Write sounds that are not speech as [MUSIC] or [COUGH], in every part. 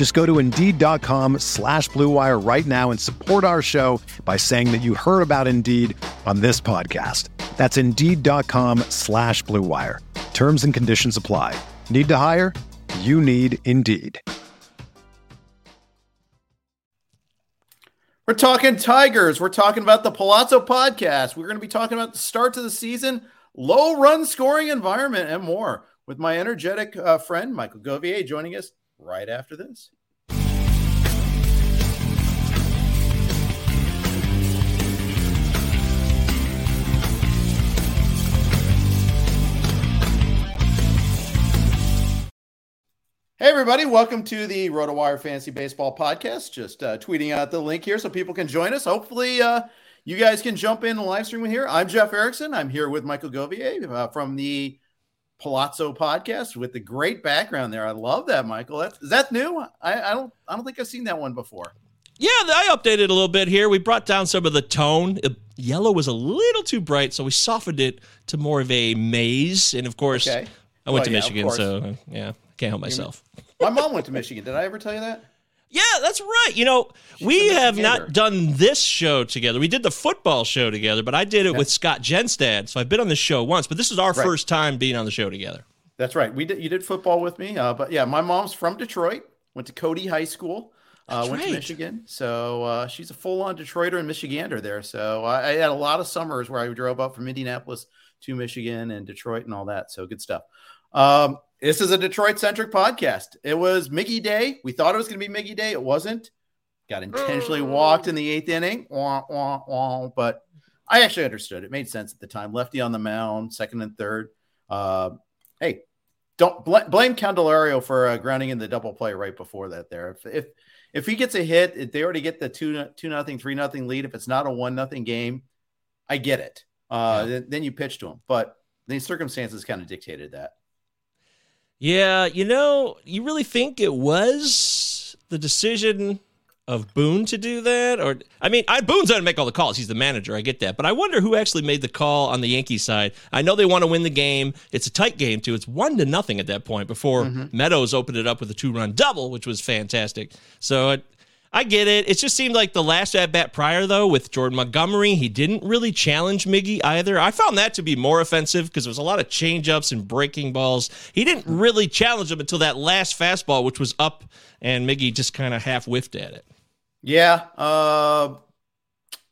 Just go to Indeed.com slash BlueWire right now and support our show by saying that you heard about Indeed on this podcast. That's Indeed.com slash BlueWire. Terms and conditions apply. Need to hire? You need Indeed. We're talking Tigers. We're talking about the Palazzo podcast. We're going to be talking about the start to the season, low run scoring environment, and more with my energetic uh, friend, Michael Govier, joining us right after this. Hey, everybody, welcome to the RotoWire Fantasy Baseball Podcast. Just uh, tweeting out the link here so people can join us. Hopefully, uh, you guys can jump in and live stream here. I'm Jeff Erickson. I'm here with Michael Govier uh, from the Palazzo podcast with the great background there. I love that, Michael. That's is that new? I, I don't I don't think I've seen that one before. Yeah, I updated a little bit here. We brought down some of the tone. Yellow was a little too bright, so we softened it to more of a maze. And of course, okay. I went to yeah, Michigan, so uh, yeah, can't help myself. My mom went to Michigan. Did I ever tell you that? Yeah, that's right. You know, She's we have not done this show together. We did the football show together, but I did it yeah. with Scott Genstad. So I've been on the show once, but this is our right. first time being on the show together. That's right. We did. You did football with me, uh, but yeah, my mom's from Detroit. Went to Cody High School. Uh, went right. to Michigan, so uh, she's a full-on Detroiter and Michigander there. So I, I, had a lot of summers where I drove up from Indianapolis to Michigan and Detroit and all that. So good stuff. Um, this is a Detroit centric podcast. It was Miggy Day. We thought it was going to be Miggy Day. It wasn't. Got intentionally walked in the eighth inning. Wah, wah, wah, but I actually understood. It made sense at the time. Lefty on the mound, second and third. Uh, hey, don't bl- blame Candelario for uh, grounding in the double play right before that. There, if if, if he gets a hit, if they already get the two two nothing, three nothing lead. If it's not a one nothing game, I get it. Uh, yeah. then, then you pitch to him. But the circumstances kind of dictated that. Yeah, you know, you really think it was the decision of Boone to do that? Or I mean, I Boone's going to make all the calls. He's the manager. I get that, but I wonder who actually made the call on the Yankees side. I know they want to win the game. It's a tight game too. It's one to nothing at that point before mm-hmm. Meadows opened it up with a two run double, which was fantastic. So it, I get it. It just seemed like the last at bat prior, though, with Jordan Montgomery, he didn't really challenge Miggy either. I found that to be more offensive because there was a lot of changeups and breaking balls. He didn't really challenge him until that last fastball, which was up, and Miggy just kind of half whiffed at it. Yeah. Uh,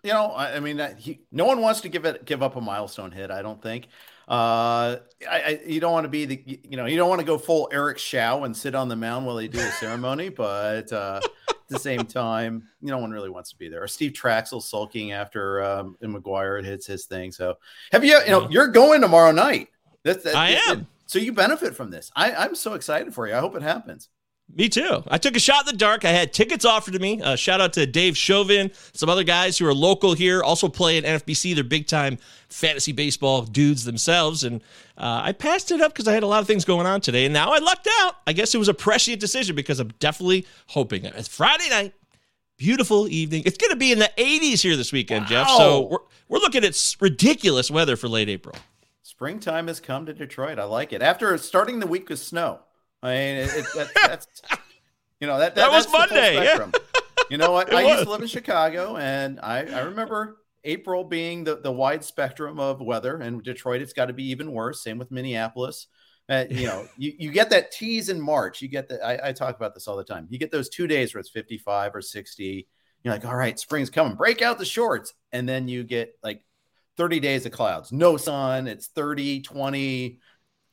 you know, I, I mean, he, no one wants to give it give up a milestone hit. I don't think. Uh, I, I, you don't want to be the, you know, you don't want to go full Eric Show and sit on the mound while they do a ceremony, [LAUGHS] but uh, the same time, you know, no one really wants to be there. Or Steve Trachsel sulking after um, McGwire hits his thing. So, have you, you know, you're going tomorrow night. That's, that, I am. It, so you benefit from this. I, I'm so excited for you. I hope it happens. Me too. I took a shot in the dark. I had tickets offered to me. Uh, shout out to Dave Chauvin, some other guys who are local here, also play at NFBC. They're big time fantasy baseball dudes themselves. And uh, I passed it up because I had a lot of things going on today. And now I lucked out. I guess it was a prescient decision because I'm definitely hoping it's Friday night. Beautiful evening. It's going to be in the 80s here this weekend, wow. Jeff. So we're, we're looking at ridiculous weather for late April. Springtime has come to Detroit. I like it. After starting the week with snow. I mean, it, it, that, [LAUGHS] that's you know that that, that was Monday. [LAUGHS] Yeah. You know what? I was. used to live in Chicago, and I I remember April being the the wide spectrum of weather, and Detroit it's got to be even worse. Same with Minneapolis. Uh, you know, [LAUGHS] you, you get that tease in March. You get that. I, I talk about this all the time. You get those two days where it's 55 or 60. You're like, all right, spring's coming. Break out the shorts, and then you get like 30 days of clouds, no sun. It's 30, 20,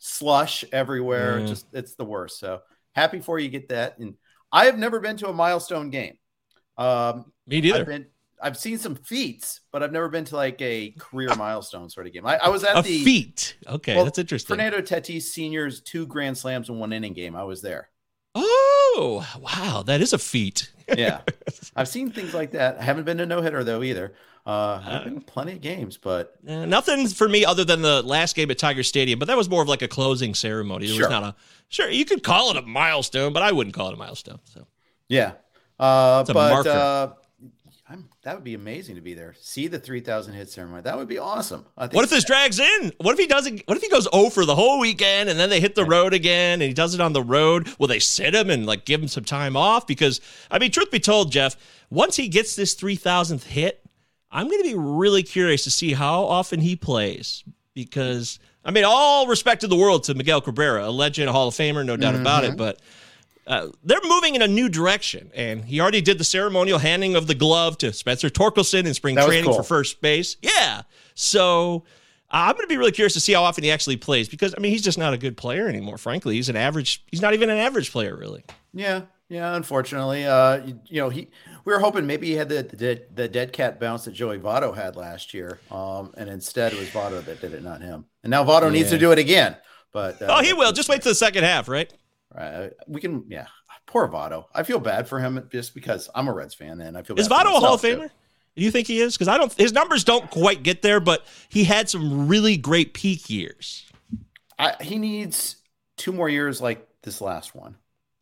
slush everywhere. Just it's the worst. So happy for you get that. And I have never been to a milestone game. Um, Me neither. I've, been, I've seen some feats, but I've never been to like a career milestone sort of game. I, I was at the feat. Okay, well, that's interesting. Fernando Tatis Senior's two grand slams in one inning game. I was there. Oh wow, that is a feat. [LAUGHS] yeah, I've seen things like that. I haven't been to no hitter though either. Uh, I've been plenty of games, but uh, nothing for me other than the last game at Tiger Stadium. But that was more of like a closing ceremony. There sure. was not a sure. You could call it a milestone, but I wouldn't call it a milestone. So yeah, uh, but uh, that would be amazing to be there. See the 3,000 hit ceremony. That would be awesome. what if this drags in? What if he doesn't? What if he goes over the whole weekend and then they hit the road again and he does it on the road? Will they sit him and like give him some time off? Because I mean, truth be told, Jeff, once he gets this 3,000th hit, I'm going to be really curious to see how often he plays. Because I mean, all respect to the world to Miguel Cabrera, a legend, a Hall of Famer, no doubt mm-hmm. about it, mm-hmm. but uh, they're moving in a new direction. And he already did the ceremonial handing of the glove to Spencer Torkelson in spring training cool. for first base. Yeah. So uh, I'm going to be really curious to see how often he actually plays because, I mean, he's just not a good player anymore, frankly. He's an average, he's not even an average player, really. Yeah. Yeah. Unfortunately, uh, you, you know, he, we were hoping maybe he had the, the, the dead cat bounce that Joey Votto had last year. Um, and instead it was Votto that did it, not him. And now Votto yeah. needs to do it again. But uh, oh, he will. Just wait to the second half, right? Right. We can, yeah. Poor Votto. I feel bad for him just because I'm a Reds fan, and I feel. Is Votto a Hall of Famer? Do you think he is? Because I don't. His numbers don't quite get there, but he had some really great peak years. I, he needs two more years like this last one,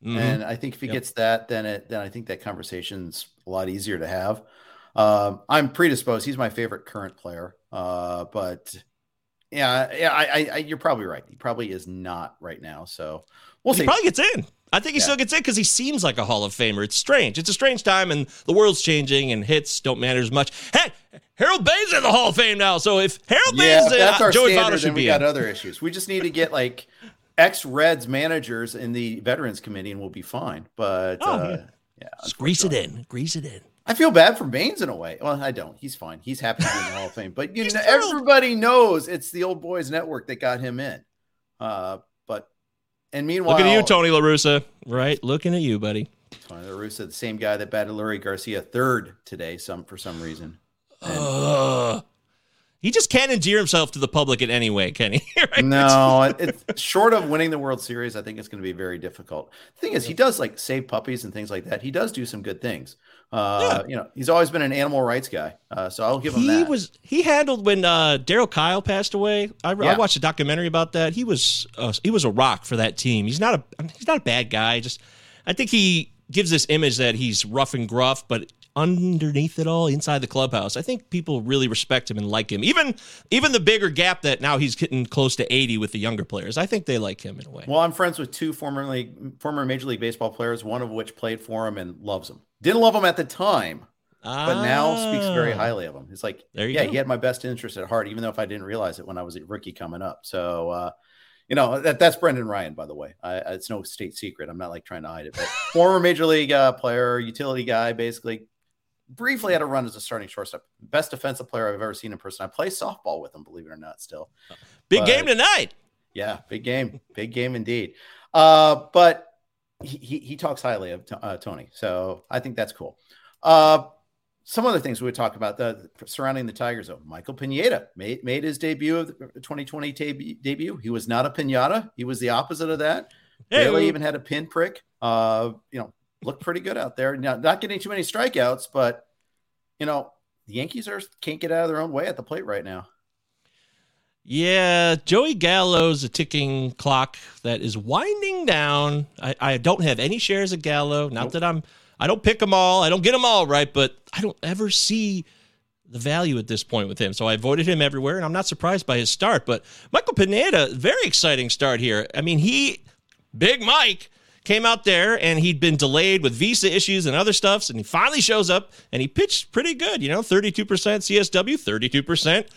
mm-hmm. and I think if he yep. gets that, then it then I think that conversation's a lot easier to have. Um, I'm predisposed. He's my favorite current player, uh, but yeah, yeah, I, I, you're probably right. He probably is not right now. So we'll he see. Probably gets in. I think he yeah. still gets in because he seems like a Hall of Famer. It's strange. It's a strange time, and the world's changing, and hits don't matter as much. Hey, Harold Baines in the Hall of Fame now. So if Harold yeah, Baines, that's our Joey standard, should we got other issues. We just need to get like ex Reds managers in the Veterans Committee, and we'll be fine. But oh, uh, yeah, yeah grease it in, grease it in. I feel bad for Baines in a way. Well, I don't. He's fine. He's happy to be in the Hall of Fame. But [LAUGHS] you know, everybody knows it's the Old Boys Network that got him in. Uh, but and meanwhile, looking at you, Tony La Russa. Right, looking at you, buddy. Tony La Russa, the same guy that batted Leury Garcia third today, some for some reason. And, [SIGHS] uh, he just can't endear himself to the public in any way, can he? [LAUGHS] right? No, it's short of winning the World Series. I think it's going to be very difficult. The thing is, he does like save puppies and things like that. He does do some good things. Uh, yeah. You know, he's always been an animal rights guy, uh, so I'll give him he that. was he handled when uh, Darryl Kile passed away. I, yeah. I, watched a documentary about that. He was uh, he was a rock for that team. He's not a he's not a bad guy. Just I think he gives this image that he's rough and gruff, but underneath it all, inside the clubhouse, I think people really respect him and like him. Even even the bigger gap that now he's getting close to 80 with the younger players. I think they like him in a way. Well, I'm friends with two formerly former Major League Baseball players, one of which played for him and loves him. Didn't love him at the time, ah. but now speaks very ah. highly of him. It's like, yeah, go. he had my best interest at heart, even though if I didn't realize it when I was a rookie coming up. So, uh, you know, that, that's Brendan Ryan, by the way. I, it's no state secret. I'm not like trying to hide it, but [LAUGHS] former major league uh, player, utility guy, basically briefly had a run as a starting shortstop. Best defensive player I've ever seen in person. I play softball with him, believe it or not, still. Big but, game tonight. Yeah, big game. Big game indeed. Uh, but he, he, talks highly of uh, Tony. So I think that's cool. Uh, some other things we would talk about the surrounding the Tigers. Though Michael Pineda made made his debut of the 2020 tab- debut. He was not a pinata. He was the opposite of that. Hey. Barely even had a pinprick. Uh, you know, looked pretty good out there. Now, not getting too many strikeouts, but you know, the Yankees are can't get out of their own way at the plate right now. Yeah, Joey Gallo's a ticking clock that is winding down. I, I don't have any shares of Gallo. Not nope. that I'm, I don't pick them all. I don't get them all right, but I don't ever see the value at this point with him. So I avoided him everywhere, and I'm not surprised by his start. But Michael Pineda, very exciting start here. I mean, he, Big Mike, came out there and he'd been delayed with visa issues and other stuffs, and he finally shows up and he pitched pretty good. You know, 32% CSW, 32%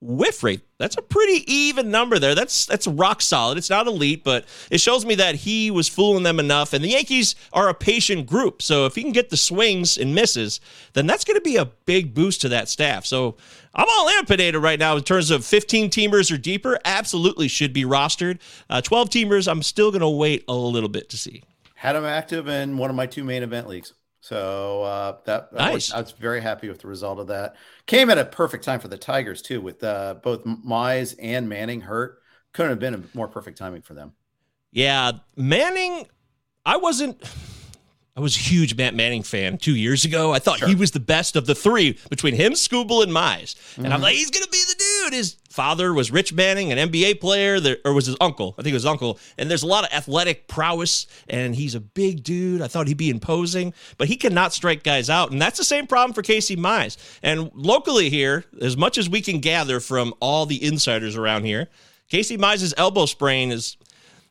whiff rate. That's a pretty even number there. That's that's rock solid. It's not elite, but it shows me that he was fooling them enough. And the Yankees are a patient group. So if he can get the swings and misses, then that's going to be a big boost to that staff. So I'm all in Pineda right now in terms of 15 teamers or deeper. Absolutely should be rostered. Uh, 12 teamers, I'm still going to wait a little bit to see. Had him active in one of my two main event leagues. So uh, that nice. I, was, I was very happy with the result of that. Came at a perfect time for the Tigers too, with uh, both Mize and Manning hurt. Couldn't have been a more perfect timing for them. Yeah, Manning. I wasn't. I was a huge Matt Manning fan two years ago. I thought sure. he was the best of the three between him, Skubal, and Mize. And mm-hmm. I'm like, he's going to be the dude. His father was Rich Manning, an NBA player, or was his uncle? I think it was uncle. And there's a lot of athletic prowess, and he's a big dude. I thought he'd be imposing, but he cannot strike guys out. And that's the same problem for Casey Mize. And locally here, as much as we can gather from all the insiders around here, Casey Mize's elbow sprain is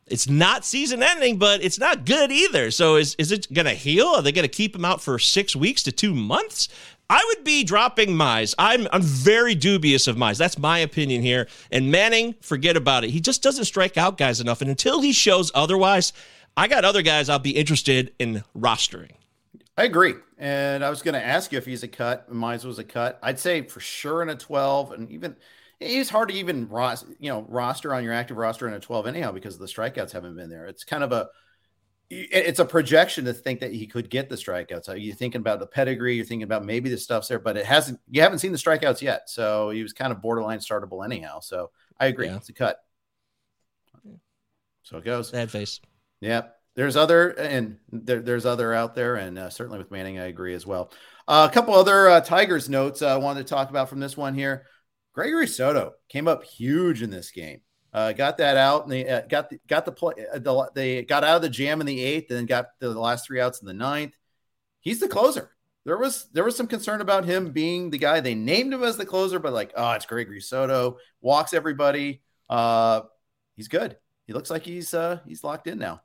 it's not season ending, but it's not good either. So is is it going to heal? Are they going to keep him out for six weeks to two months? I would be dropping Mize. I'm I'm very dubious of Mize. That's my opinion here. And Manning, forget about it. He just doesn't strike out guys enough. And until he shows otherwise, I got other guys I'll be interested in rostering. I agree. And I was going to ask you if he's a cut. Mize was a cut. I'd say for sure in a 12 and even – it's hard to even you know roster on your active roster in a 12 anyhow because the strikeouts haven't been there. It's kind of a it's a projection to think that he could get the strikeouts. Are you thinking about the pedigree? You're thinking about maybe the stuff's there, but it hasn't. You haven't seen the strikeouts yet, so he was kind of borderline startable anyhow. So I agree, yeah. it's a cut. So it goes. Bad face. Yep. There's other and there, there's other out there, and uh, certainly with Manning, I agree as well. Uh, a couple other uh, Tigers notes I wanted to talk about from this one here. Gregory Soto came up huge in this game. Uh, got that out and they uh, got the, got the play. Uh, the, they got out of the jam in the eighth, and then got the, the last three outs in the ninth. He's the closer. There was there was some concern about him being the guy. They named him as the closer, but like, oh, it's Gregory Soto. Walks everybody. Uh, he's good. He looks like he's uh, he's locked in now.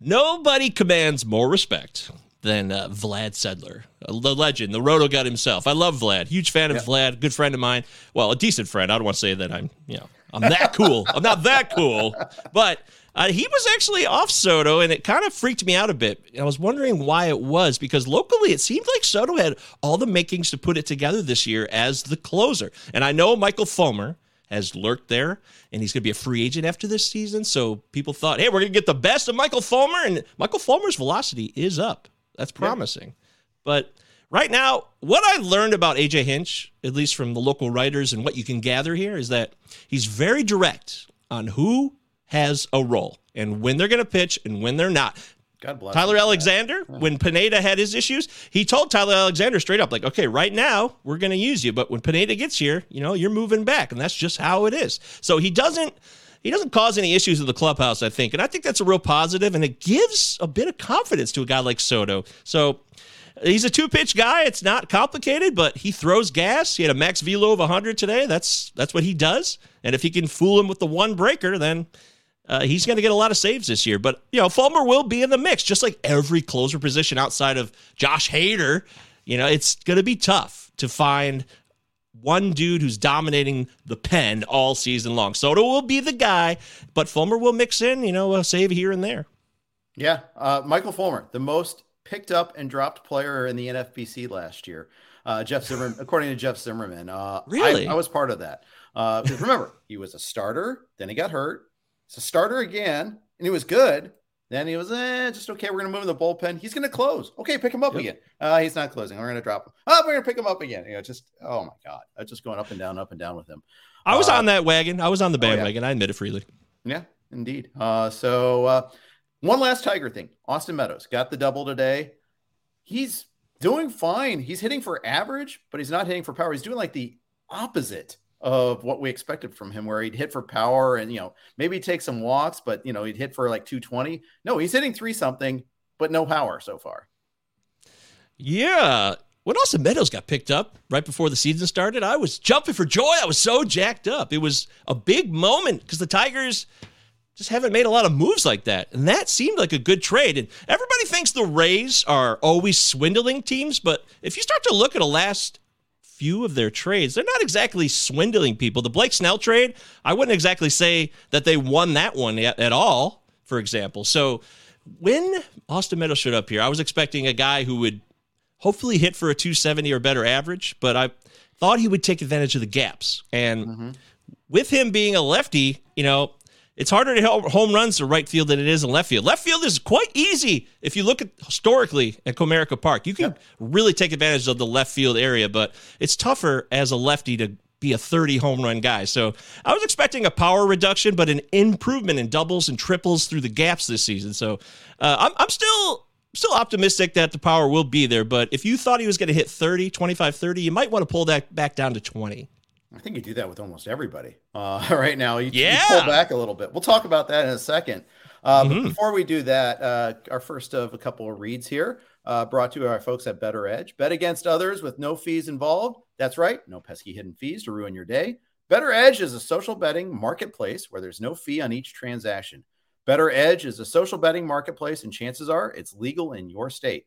Nobody commands more respect than uh, Vlad Sedler, the legend, the Roto God himself. I love Vlad. Huge fan of yeah. Vlad. Good friend of mine. Well, a decent friend. I don't want to say that I'm, you know, I'm that cool. I'm not that cool, but uh, he was actually off Soto, and it kind of freaked me out a bit. I was wondering why it was because locally it seemed like Soto had all the makings to put it together this year as the closer. And I know Michael Fulmer has lurked there, and he's going to be a free agent after this season. So people thought, hey, we're going to get the best of Michael Fulmer, and Michael Fulmer's velocity is up. That's promising. Yeah. But right now, what I learned about AJ Hinch, at least from the local writers and what you can gather here, is that he's very direct on who has a role and when they're going to pitch and when they're not. God bless Tyler Alexander, yeah. when Pineda had his issues, he told Tyler Alexander straight up, like, okay, right now we're going to use you, but when Pineda gets here, you know, you're moving back, and that's just how it is. So he doesn't he doesn't cause any issues in the clubhouse, I think. And I think that's a real positive, and it gives a bit of confidence to a guy like Soto. So he's a two pitch guy. It's not complicated, but he throws gas. He had a max velo of 100 today. That's that's what he does. And if he can fool him with the one breaker, then uh, he's going to get a lot of saves this year. But you know, Fulmer will be in the mix, just like every closer position outside of Josh Hader. You know, it's going to be tough to find one dude who's dominating the pen all season long. Soto will be the guy, but Fulmer will mix in, you know, a save here and there. Yeah, uh, Michael Fulmer, the most picked up and dropped player in the NFBC last year. Uh, Jeff Zimmerman, [LAUGHS] according to Jeff Zimmerman, uh, really, I, I, was part of that. Uh, remember, he was a starter, then he got hurt. He's a starter again, and he was good. Then he was eh, just okay. We're gonna move in the bullpen. He's gonna close. Okay, pick him up yep. again. Uh, he's not closing. We're gonna drop him. Oh, we're gonna pick him up again. You know, just oh my god, I'm just going up and down, up and down with him. I was uh, on that wagon. I was on the bandwagon. Oh, yeah. I admit it freely. Yeah, indeed. Uh, so uh, one last Tiger thing. Austin Meadows got the double today. He's doing fine. He's hitting for average, but he's not hitting for power. He's doing like the opposite of what we expected from him, where he'd hit for power and you know maybe take some walks, but you know he'd hit for like 220. No, he's hitting three something, but no power so far. Yeah. When Austin Meadows got picked up right before the season started, I was jumping for joy. I was so jacked up. It was a big moment because the Tigers just haven't made a lot of moves like that. And that seemed like a good trade. And everybody thinks the Rays are always swindling teams, but if you start to look at the last few of their trades, they're not exactly swindling people. The Blake Snell trade, I wouldn't exactly say that they won that one at, at all, for example. So when Austin Meadows showed up here, I was expecting a guy who would hopefully hit for a 270 or better average, but I thought he would take advantage of the gaps. And mm-hmm. with him being a lefty, you know, it's harder to hit home runs to right field than it is in left field. Left field is quite easy if you look at historically at Comerica Park. You can yep. really take advantage of the left field area, but it's tougher as a lefty to be a 30 home run guy. So I was expecting a power reduction, but an improvement in doubles and triples through the gaps this season. So uh, I'm, I'm still still optimistic that the power will be there. But if you thought he was going to hit 30, 25, 30, you might want to pull that back down to 20. I think you do that with almost everybody uh, [LAUGHS] right now. You, yeah. you pull back a little bit. We'll talk about that in a second. Uh, mm-hmm. But before we do that, uh, our first of a couple of reads here, uh, brought to our folks at BettorEdge. Bet against others with no fees involved. That's right, no pesky hidden fees to ruin your day. BettorEdge is a social betting marketplace where there's no fee on each transaction. BettorEdge is a social betting marketplace, and chances are it's legal in your state.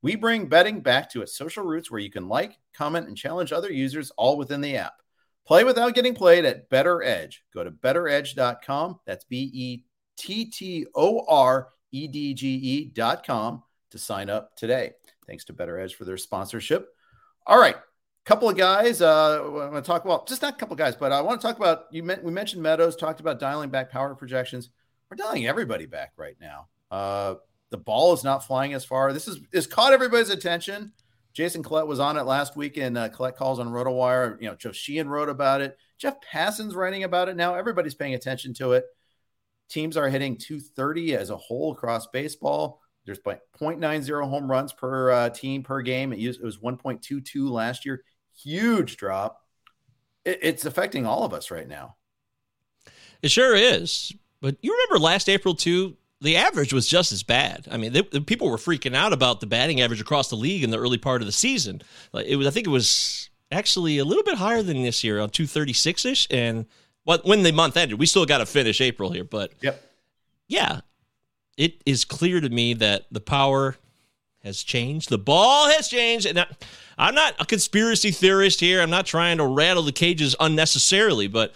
We bring betting back to its social roots where you can like, comment, and challenge other users all within the app. Play without getting played at BettorEdge. Go to bettoredge.com. That's B E T T O R E D G E.com to sign up today. Thanks to BettorEdge for their sponsorship. All right. Couple of guys. Uh, I want to talk about just not a couple of guys, but I want to talk about you. we mentioned Meadows, talked about dialing back power projections. We're dialing everybody back right now. Uh, the ball is not flying as far. This is is caught everybody's attention. Jason Collette was on it last week, and uh, Collette calls on RotoWire. You know, Joe Sheehan wrote about it. Jeff Passan's writing about it now. Everybody's paying attention to it. Teams are hitting 230 as a whole across baseball. There's 0.90 home runs per uh, team per game. It, used, it was 1.22 last year. Huge drop. It, it's affecting all of us right now. It sure is. But you remember last April too? The average was just as bad. I mean, they, the people were freaking out about the batting average across the league in the early part of the season. It was, I think, it was actually a little bit higher than this year, on two thirty six ish. And what when the month ended, we still got to finish April here, but yep, yeah, it is clear to me that the power has changed. The ball has changed, and I, I'm not a conspiracy theorist here. I'm not trying to rattle the cages unnecessarily, but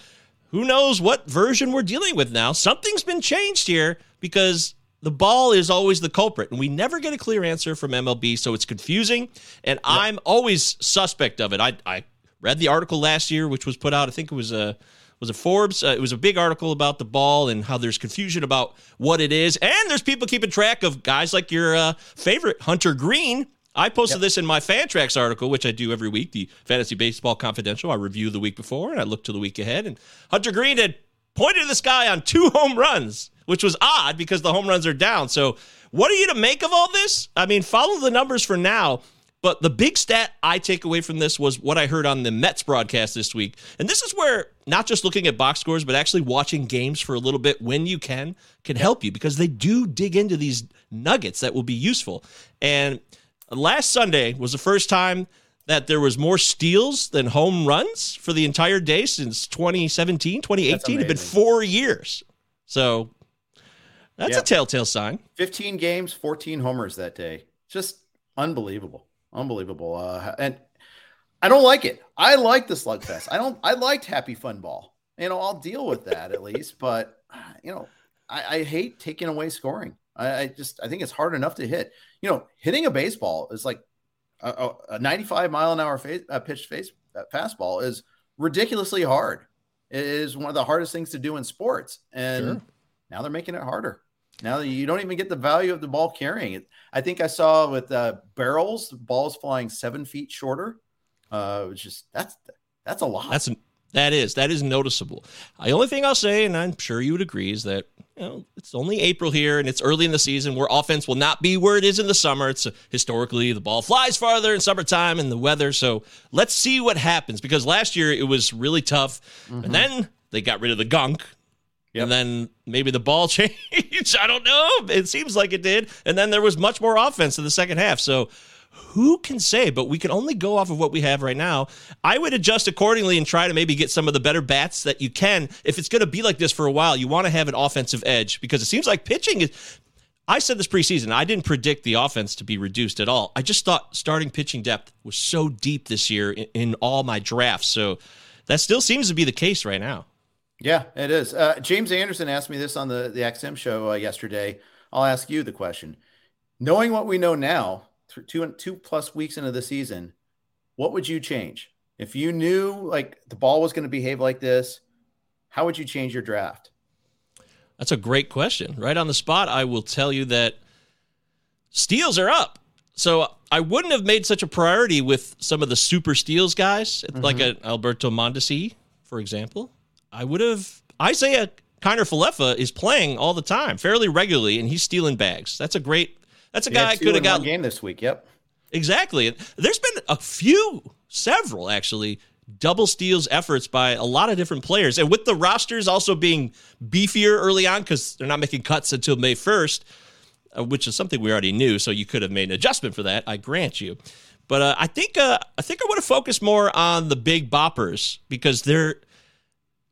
who knows what version we're dealing with now? Something's been changed here because the ball is always the culprit, and we never get a clear answer from MLB, so it's confusing. And I'm always suspect of it. I, I read the article last year, which was put out. I think it was a was a Forbes. Uh, it was a big article about the ball and how there's confusion about what it is, and there's people keeping track of guys like your uh, favorite Hunter Greene. I posted yep. this in my Fantrax article, which I do every week, the Fantasy Baseball Confidential. I review the week before and I look to the week ahead. And Hunter Greene had pointed to the sky on two home runs which was odd because the home runs are down. So, what are you to make of all this? I mean, follow the numbers for now. But the big stat I take away from this was what I heard on the Mets broadcast this week. And this is where not just looking at box scores, but actually watching games for a little bit when you can can help you because they do dig into these nuggets that will be useful. And last Sunday was the first time that there was more steals than home runs for the entire day since 2017, 2018. It's been four years. So that's yeah. a telltale sign. 15 games, 14 homers that day. Just unbelievable. Unbelievable. Uh, and I don't like it. I like the slugfest. I don't, I liked happy fun ball. You know, I'll deal with that at least, but [SIGHS] you know, I, I hate taking away scoring. I, I, just, I think it's hard enough to hit. You know, hitting a baseball is like a, a 95 mile an hour face, uh, pitch face uh, fastball is ridiculously hard. It is one of the hardest things to do in sports, and sure. now they're making it harder. Now you don't even get the value of the ball carrying it. I think I saw with uh, barrels, balls flying seven feet shorter. Uh, is that's that's a lot. That's that is that is noticeable. The only thing I'll say, and I'm sure you would agree, is that you know it's only April here and it's early in the season where offense will not be where it is in the summer. It's uh, historically the ball flies farther in summertime and the weather. So let's see what happens because last year it was really tough, mm-hmm. and then they got rid of the gunk Yep. And then maybe the ball [LAUGHS] changed. I don't know. It seems like it did. And then there was much more offense in the second half. So who can say? But we can only go off of what we have right now. I would adjust accordingly and try to maybe get some of the better bats that you can. If it's going to be like this for a while, you want to have an offensive edge because it seems like pitching is I said this preseason. I didn't predict the offense to be reduced at all. I just thought starting pitching depth was so deep this year in, in all my drafts. So that still seems to be the case right now. Yeah, it is. Uh, James Anderson asked me this on the the XM show uh, yesterday. I'll ask you the question: Knowing what we know now, two two plus weeks into the season, what would you change if you knew like the ball was going to behave like this? How would you change your draft? That's a great question. Right on the spot, I will tell you that steals are up. So I wouldn't have made such a priority with some of the super steals guys, mm-hmm. like a Alberto Mondesi, for example. I would have Isiah Kiner Falefa is playing all the time, fairly regularly, and he's stealing bags. That's a great. That's a he guy I could have got game this week. Yep. Exactly. There's been a few, several actually, double steals efforts by a lot of different players. And with the rosters also being beefier early on because they're not making cuts until May 1st, uh, which is something we already knew. So you could have made an adjustment for that. I grant you. But uh, I think uh, I think I want to focus more on the big boppers because they're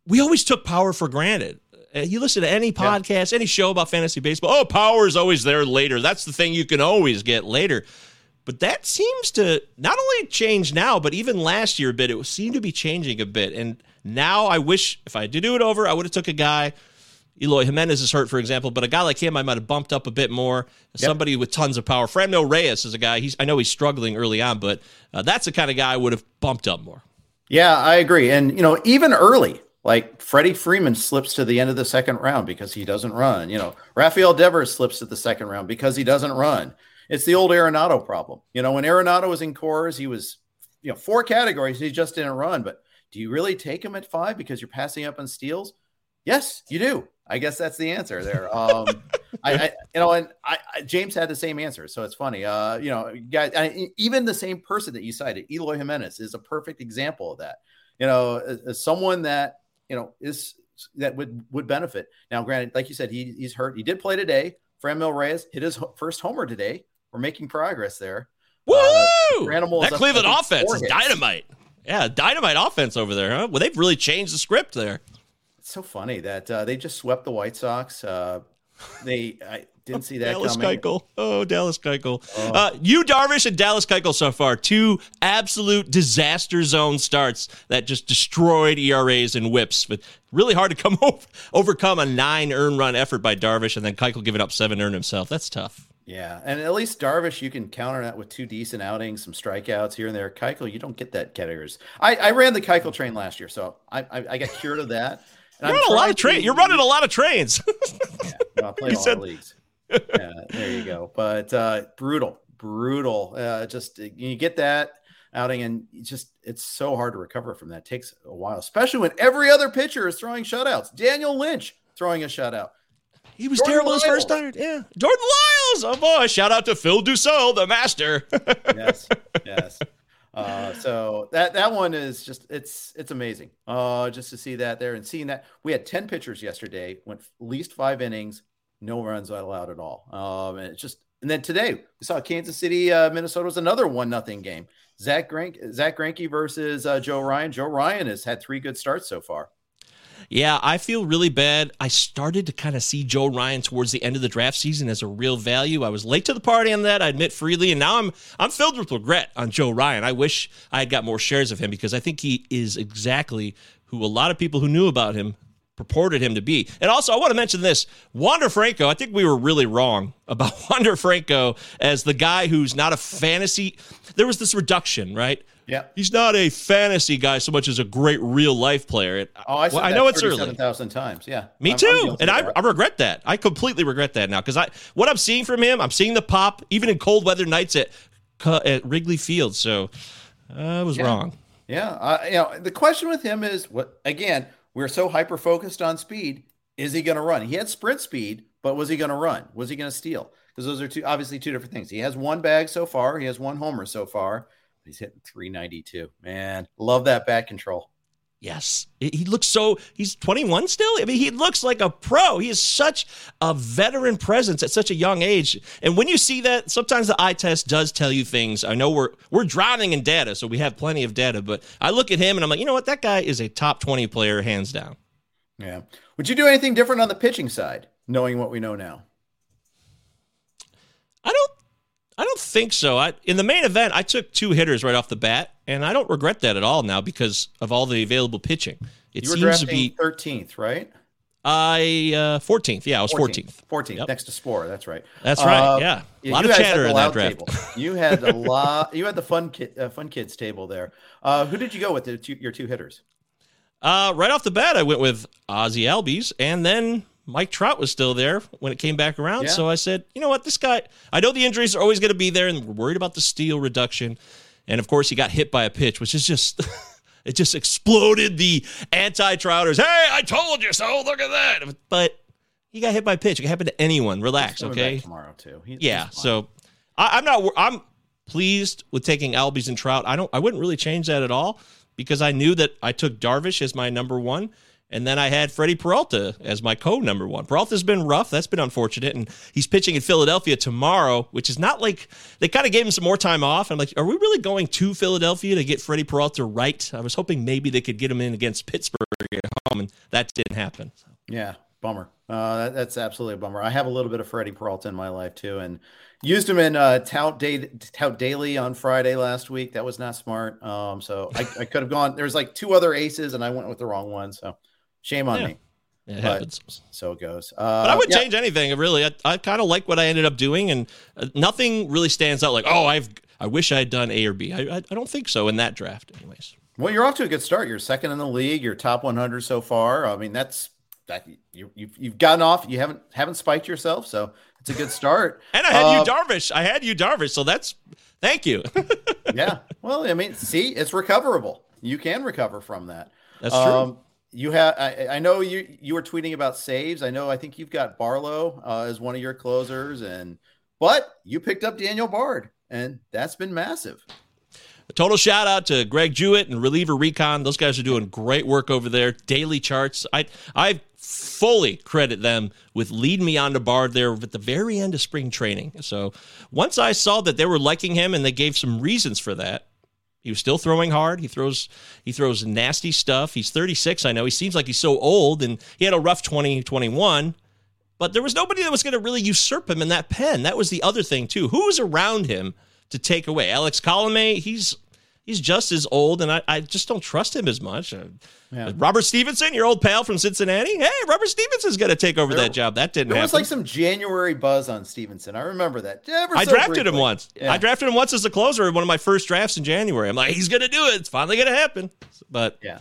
we always took power for granted. Uh, you listen to any podcast, yeah. any show about fantasy baseball. Oh, power is always there later. That's the thing you can always get later. But that seems to not only change now, but even last year a bit. It seemed to be changing a bit. And now I wish if I did do it over, I would have took a guy. Eloy Jimenez is hurt, for example, but a guy like him, I might have bumped up a bit more. Yep. Somebody with tons of power. Franmil Reyes is a guy. He's I know he's struggling early on, but uh, that's the kind of guy I would have bumped up more. Yeah, I agree. And you know, even early, like Freddie Freeman slips to the end of the second round because he doesn't run. You know, Rafael Devers slips to the second round because he doesn't run. It's the old Arenado problem. You know, when Arenado was in Coors, he was, you know, four categories. He just didn't run. But do you really take him at five because you're passing up on steals? Yes, you do. I guess that's the answer there. Um, I, I, you know, and I, I, James had the same answer, so it's funny. Uh, you know, guys, I, even the same person that you cited, Eloy Jimenez, is a perfect example of that. You know, someone that you know is that would would benefit. Now, granted, like you said, he, he's hurt. He did play today. Franmil Reyes hit his first homer today. We're making progress there. Woo! Uh, that Cleveland offense is dynamite. Yeah, dynamite offense over there, huh? Well, they've really changed the script there. It's so funny that uh, they just swept the White Sox. Uh, they I didn't see that Dallas coming. Keuchel. Oh, Dallas Keuchel. Oh. Uh, Yu Darvish and Dallas Keuchel so far, two absolute disaster zone starts that just destroyed ERAs and whips. But really hard to come [LAUGHS] over, overcome a nine earn run effort by Darvish and then Keuchel giving up seven earn himself. That's tough. Yeah, and at least Darvish, you can counter that with two decent outings, some strikeouts here and there. Keuchel, you don't get that categories. I, I ran the Keuchel train last year, so I I, I got cured of that. You're running a lot of trains. You're running a lot of trains. yeah, no, I play [LAUGHS] all said... leagues. Yeah, there you go. But uh, brutal, brutal. Uh, just you get that outing, and just it's so hard to recover from that. It takes a while, especially when every other pitcher is throwing shutouts. Daniel Lynch throwing a shutout. He was Jordan terrible Lyles. his first start. Yeah. Jordan Lyles. Oh boy. Shout out to Phil Dussault, the master. yes. [LAUGHS] Yes. Uh, so that that one is just it's it's amazing. Uh, just to see that there and seeing that we had 10 pitchers yesterday, went at least five innings, no runs allowed at all. Um, and it's just and then today we saw Kansas City, uh, Minnesota was another one nothing game. Zack Greinke, Zack Greinke versus uh, Joe Ryan. Joe Ryan has had three good starts so far. Yeah, I feel really bad. I started to kind of see Joe Ryan towards the end of the draft season as a real value. I was late to the party on that, I admit freely, and now I'm I'm filled with regret on Joe Ryan. I wish I had got more shares of him because I think he is exactly who a lot of people who knew about him purported him to be. And also, I want to mention this Wander Franco. I think we were really wrong about [LAUGHS] Wander Franco as the guy who's not a fantasy. There was this reduction, right? Yeah. He's not a fantasy guy so much as a great real life player. Oh, I, well, I know it's early. 7,000 times. Yeah. Me I'm, too. I'm and I, I regret that. I completely regret that now because I what I'm seeing from him, I'm seeing the pop even in cold weather nights at, at Wrigley Field. So I was yeah. wrong. Yeah. Uh, you know, the question with him is what, again, we're so hyper focused on speed. Is he going to run? He had sprint speed, but was he going to run? Was he going to steal? Because those are two obviously two different things. He has one bag so far. He has one homer so far. He's hitting 392. Man, love that bat control. Yes. He looks so, he's 21 still. I mean, he looks like a pro. He is such a veteran presence at such a young age. And when you see that, sometimes the eye test does tell you things. I know we're we're drowning in data, so we have plenty of data, but I look at him and I'm like, you know what? That guy is a top 20 player, hands down. Yeah. Would you do anything different on the pitching side, knowing what we know now? I don't think so. I, in the main event, I took two hitters right off the bat, and I don't regret that at all now because of all the available pitching. It you were seems to be 13th, right? I uh, 14th. Yeah, I was 14th. 14th, yep. next to Spore. That's right. That's right. Uh, yeah, a lot of chatter in that draft. Table. You had a [LAUGHS] lot. You had the fun kid, uh, fun kids table there. Uh, who did you go with the two, your two hitters? Uh, right off the bat, I went with Ozzie Albies, and then Mike Trout was still there when it came back around. Yeah. So I said, you know what, this guy. I know the injuries are always going to be there, and we're worried about the steal reduction. And of course, he got hit by a pitch, which is just. [LAUGHS] It just exploded the anti-Trouters. Hey, I told you so. Look at that. But he got hit by a pitch. It can happen to anyone. Relax, okay? tomorrow too. Yeah. So I, am not. I'm pleased with taking Albies and Trout. I don't. I wouldn't really change that at all because I knew that I took Darvish as my number one. And then I had Freddie Peralta as my co number one. Peralta's been rough. That's been unfortunate. And he's pitching in Philadelphia tomorrow, which is not like they kind of gave him some more time off. I'm like, are we really going to Philadelphia to get Freddie Peralta right? I was hoping maybe they could get him in against Pittsburgh at home, and that didn't happen. Yeah, bummer. Uh, that, that's absolutely a bummer. I have a little bit of Freddie Peralta in my life too, and used him in uh, tout, day, tout daily on Friday last week. That was not smart. Um, so I, I could have gone. There's like two other aces, and I went with the wrong one. So Shame on yeah. me. It happens. So it goes. Uh, but I would yeah. change anything. Really, I, I kind of like what I ended up doing, and uh, nothing really stands out. Like, oh, I've I wish I had done A or B. I, I I don't think so in that draft, anyways. Well, you're off to a good start. You're second in the league. You're top 100 so far. I mean, that's that you you've, you've gotten off. You haven't haven't spiked yourself, so it's a good start. [LAUGHS] and I had uh, you Darvish. I had you Darvish, so that's thank you. [LAUGHS] yeah. Well, I mean, see, it's recoverable. You can recover from that. That's true. You have I, I, know you you were tweeting about saves. I know I think you've got Barlow uh, as one of your closers, and but you picked up Daniel Bard, and that's been massive. A total shout out to Greg Jewett and Reliever Recon. Those guys are doing great work over there. Daily charts. I I fully credit them with leading me on to Bard there at the very end of spring training. So once I saw that they were liking him and they gave some reasons for that, he was still throwing hard. He throws he throws nasty stuff. He's 36, I know. He seems like he's so old and he had a rough 2021. but there was nobody that was going to really usurp him in that pen. That was the other thing too. Who was around him to take away? Alex Colome, he's he's just as old, and I, I just don't trust him as much. Uh, yeah. Robert Stephenson, your old pal from Cincinnati. Hey, Robert Stephenson's going to take over there, that job. That didn't there happen. was like some January buzz on Stephenson. I remember that. I drafted briefly. him once. Yeah. I drafted him once as a closer in one of my first drafts in January. I'm like, he's going to do it. It's finally going to happen. But yeah.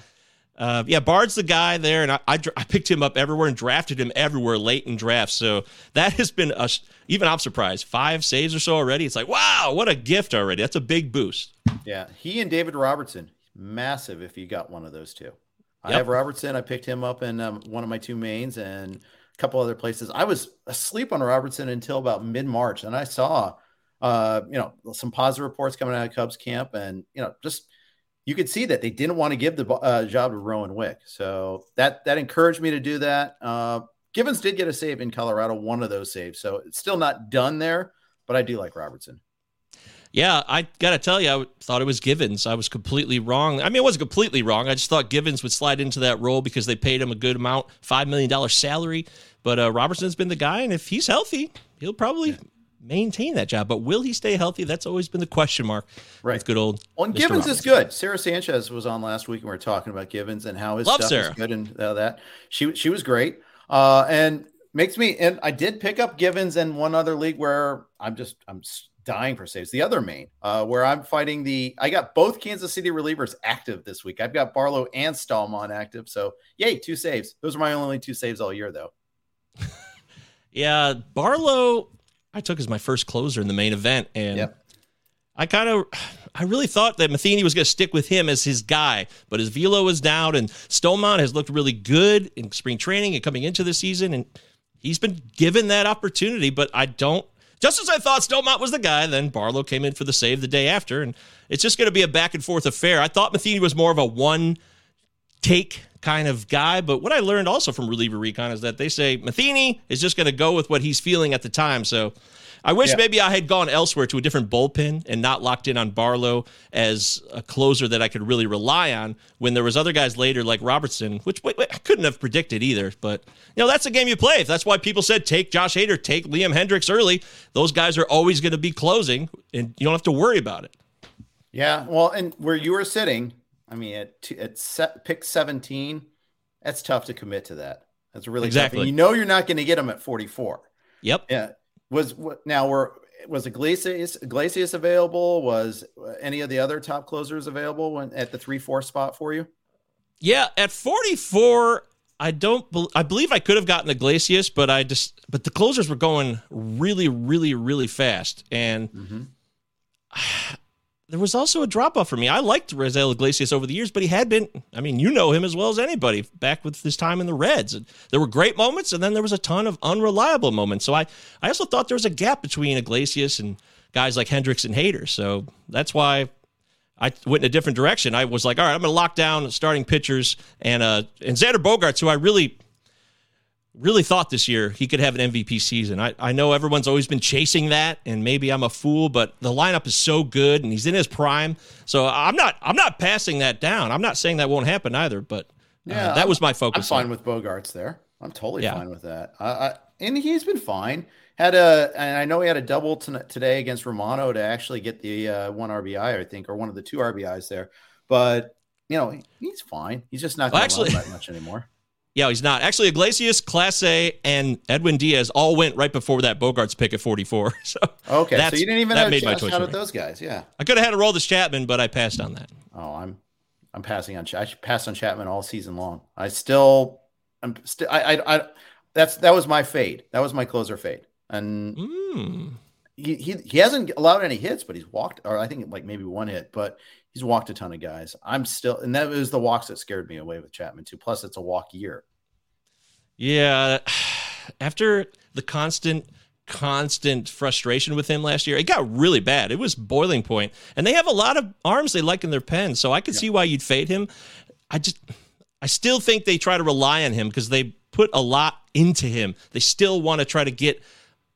Uh, yeah, Bard's the guy there, and I, I, I, picked him up everywhere and drafted him everywhere late in drafts. So that has been a, even I'm surprised five saves or so already. It's like wow, what a gift already. That's a big boost. Yeah, he and David Robertson, massive. If you got one of those two, yep. I have Robertson. I picked him up in um, one of my two mains and a couple other places. I was asleep on Robertson until about mid March, and I saw, uh, you know, some positive reports coming out of Cubs camp, and you know, just you could see that they didn't want to give the uh, job to Rowan Wick. So that that encouraged me to do that. Uh, Givens did get a save in Colorado, one of those saves. So it's still not done there, but I do like Robertson. Yeah, I got to tell you, I thought it was Givens. I was completely wrong. I mean, it wasn't completely wrong. I just thought Givens would slide into that role because they paid him a good amount, $5 million salary. But uh, Robertson's been the guy, and if he's healthy, he'll probably yeah maintain that job. But will he stay healthy? That's always been the question mark. Right. With good old. Well, and Givens Robinson. is good. Sarah Sanchez was on last week, and we were talking about Givens and how his Love stuff Sarah. is good and uh, that. She she was great. Uh, and makes me and I did pick up Givens in one other league where I'm just I'm dying for saves. The other main, uh, where I'm fighting the I got both Kansas City relievers active this week. I've got Barlow and Staumont active. So yay, two saves. Those are my only two saves all year though. [LAUGHS] yeah, Barlow I took as my first closer in the main event, and yep. I kind of, I really thought that Matheny was going to stick with him as his guy, but his velo was down, and Staumont has looked really good in spring training and coming into the season, and he's been given that opportunity. But I don't. Just as I thought Staumont was the guy, then Barlow came in for the save the day after, and it's just going to be a back and forth affair. I thought Matheny was more of a one take kind of guy. But what I learned also from reliever recon is that they say Matheny is just going to go with what he's feeling at the time. So I wish yeah. maybe I had gone elsewhere to a different bullpen and not locked in on Barlow as a closer that I could really rely on when there was other guys later like Robertson, which wait, wait, I couldn't have predicted either. But you know that's a game you play. If That's why people said take Josh Hader, take Liam Hendriks early. Those guys are always going to be closing, and you don't have to worry about it. Yeah, well, and where you were sitting, I mean, at t- at pick seventeen, that's tough to commit to that. That's really exactly. Tough. And you know you're not going to get them at forty four. Yep. Yeah. Was now we're was Iglesias Iglesias available? Was any of the other top closers available when at the three four spot for you? Yeah, at forty four, I don't. Be, I believe I could have gotten Iglesias, but I just but the closers were going really, really, really fast, and mm-hmm. [SIGHS] there was also a drop off for me. I liked Raisel Iglesias over the years, but he had been, I mean, you know him as well as anybody back with his time in the Reds. And there were great moments, and then there was a ton of unreliable moments. So I, I also thought there was a gap between Iglesias and guys like Hendricks and Hader. So that's why I went in a different direction. I was like, all right, I'm going to lock down starting pitchers and uh and Xander Bogaerts, who I really really thought this year he could have an MVP season. I, I know everyone's always been chasing that, and maybe I'm a fool, but the lineup is so good and he's in his prime. So I'm not I'm not passing that down. I'm not saying that won't happen either, but uh, yeah, that was my focus. I'm fine with Bogaerts there. I'm totally yeah. fine with that. I, I, and he's been fine. Had a and I know he had a double t- today against Romano to actually get the uh, one RBI, I think, or one of the two RBIs there. But you know, he's fine. He's just not going to well, that much anymore. Yeah, he's not. Actually, Iglesias, Clase, and Edwin Diaz all went right before that Bogaerts pick at 44. [LAUGHS] So okay, so you didn't even that made my choice out of those guys. Yeah, I could have had Aroldis Chapman, but I passed on that. Oh, I'm I'm passing on. I passed on Chapman all season long. I still, I'm still. I, I, I that's that was my fade. That was my closer fade, and mm. he, he he hasn't allowed any hits, but he's walked, or I think like maybe one hit, but he's walked a ton of guys. I'm still, and that was the walks that scared me away with Chapman too. Plus, it's a walk year. Yeah, [SIGHS] after the constant, constant frustration with him last year, it got really bad. It was boiling point, and they have a lot of arms they like in their pen, so I could yeah. see why you'd fade him. I just, I still think they try to rely on him because they put a lot into him. They still want to try to get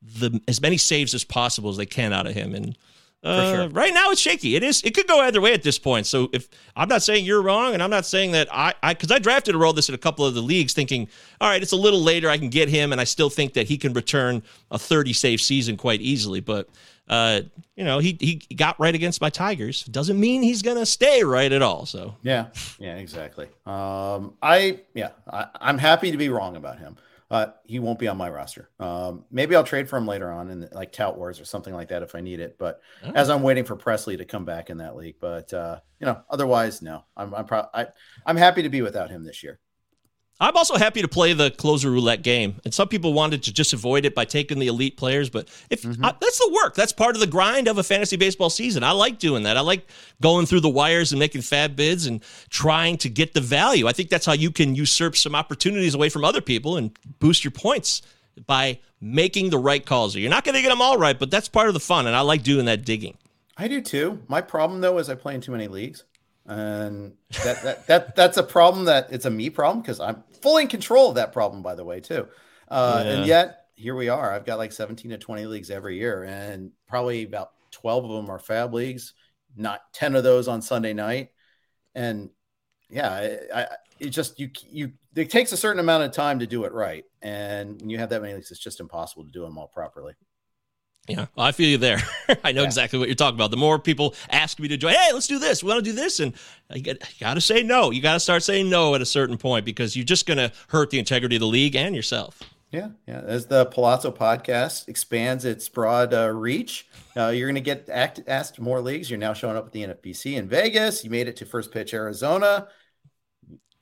the as many saves as possible as they can out of him, and uh, sure. Right now, it's shaky. It is. It could go either way at this point. So if I'm not saying you're wrong, and I'm not saying that I, I, because I drafted Aroldis in a couple of the leagues, thinking, all right, it's a little later, I can get him, and I still think that he can return a 30 save season quite easily. But uh, you know, he he got right against my Tigers. Doesn't mean he's gonna stay right at all. So yeah, yeah, exactly. Um, I yeah, I, I'm happy to be wrong about him uh, he won't be on my roster. Um, maybe I'll trade for him later on in like Tout Wars or something like that if I need it. But oh. as I'm waiting for Pressly to come back in that league, but uh, you know, otherwise, no, I'm I'm pro- I, I'm happy to be without him this year. I'm also happy to play the closer roulette game. And some people wanted to just avoid it by taking the elite players, but if mm-hmm. uh, that's the work, that's part of the grind of a fantasy baseball season. I like doing that. I like going through the wires and making FAAB bids and trying to get the value. I think that's how you can usurp some opportunities away from other people and boost your points by making the right calls. You're not going to get them all right, but that's part of the fun, and I like doing that digging. I do too. My problem though is I play in too many leagues and that, that that that's a problem that it's a me problem because i'm fully in control of that problem by the way too. Uh, yeah. and yet here we are. I've got like 17 to 20 leagues every year and probably about 12 of them are FAAB leagues not 10 of those on sunday night. And yeah I, I, it just you you it takes a certain amount of time to do it right. And when you have that many leagues it's just impossible to do them all properly yeah, well, I feel you there. [LAUGHS] I know yeah. exactly what you're talking about. The more people ask me to join, hey, let's do this. We want to do this, and you, you got to say no. You got to start saying no at a certain point because you're just going to hurt the integrity of the league and yourself. Yeah, yeah. As the Palazzo podcast expands its broad uh, reach, uh, you're going to get act, asked more leagues. You're now showing up at the NFBC in Vegas. You made it to First Pitch Arizona.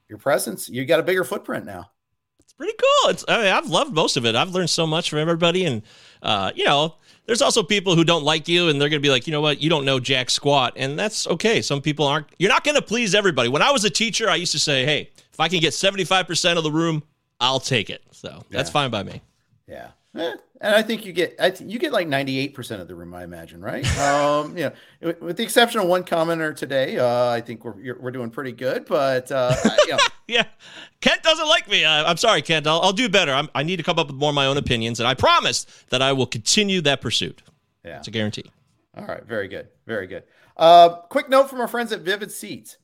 Your presence, you got a bigger footprint now. It's pretty cool. It's I mean, I've loved most of it. I've learned so much from everybody, and uh, you know there's also people who don't like you and they're going to be like, you know what, you don't know jack squat. And that's okay. Some people aren't, you're not going to please everybody. When I was a teacher, I used to say, hey, if I can get 75% of the room, I'll take it. So that's yeah. fine by me. Yeah. Eh, and I think you get I th- you get like 98% of the room, I imagine, right? [LAUGHS] um, you know, with the exception of one commenter today, uh, I think we're we're doing pretty good. But uh, you [LAUGHS] know. yeah, Kent doesn't like me. I, am sorry, Kent. I'll, I'll do better. I'm, i need to come up with more of my own opinions, and I promise that I will continue that pursuit. Yeah, it's a guarantee. All right, very good, very good. Uh, quick note from our friends at Vivid Seats.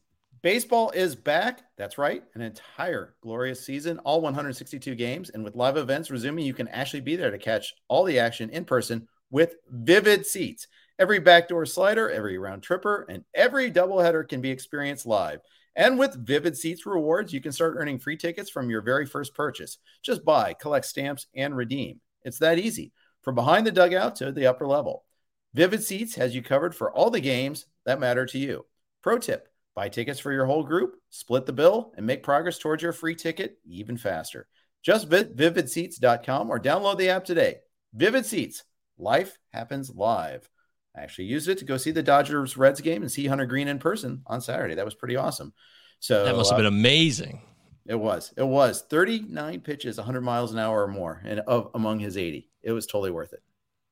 Baseball is back. That's right. An entire glorious season, all 162 games. And with live events resuming, you can actually be there to catch all the action in person with vivid seats. Every backdoor slider, every round tripper, and every doubleheader can be experienced live. And with Vivid Seats rewards, you can start earning free tickets from your very first purchase. Just buy, collect stamps, and redeem. It's that easy. From behind the dugout to the upper level. Vivid Seats has you covered for all the games that matter to you. Pro tip Buy tickets for your whole group, split the bill, and make progress towards your free ticket even faster. Just visit vividseats.com or download the app today. Vivid Seats, life happens live. I actually used it to go see the Dodgers Reds game and see Hunter Greene in person on Saturday. That was pretty awesome. So that must have been uh, amazing. It was. It was 39 pitches, 100 miles an hour or more, and of among his 80. It was totally worth it.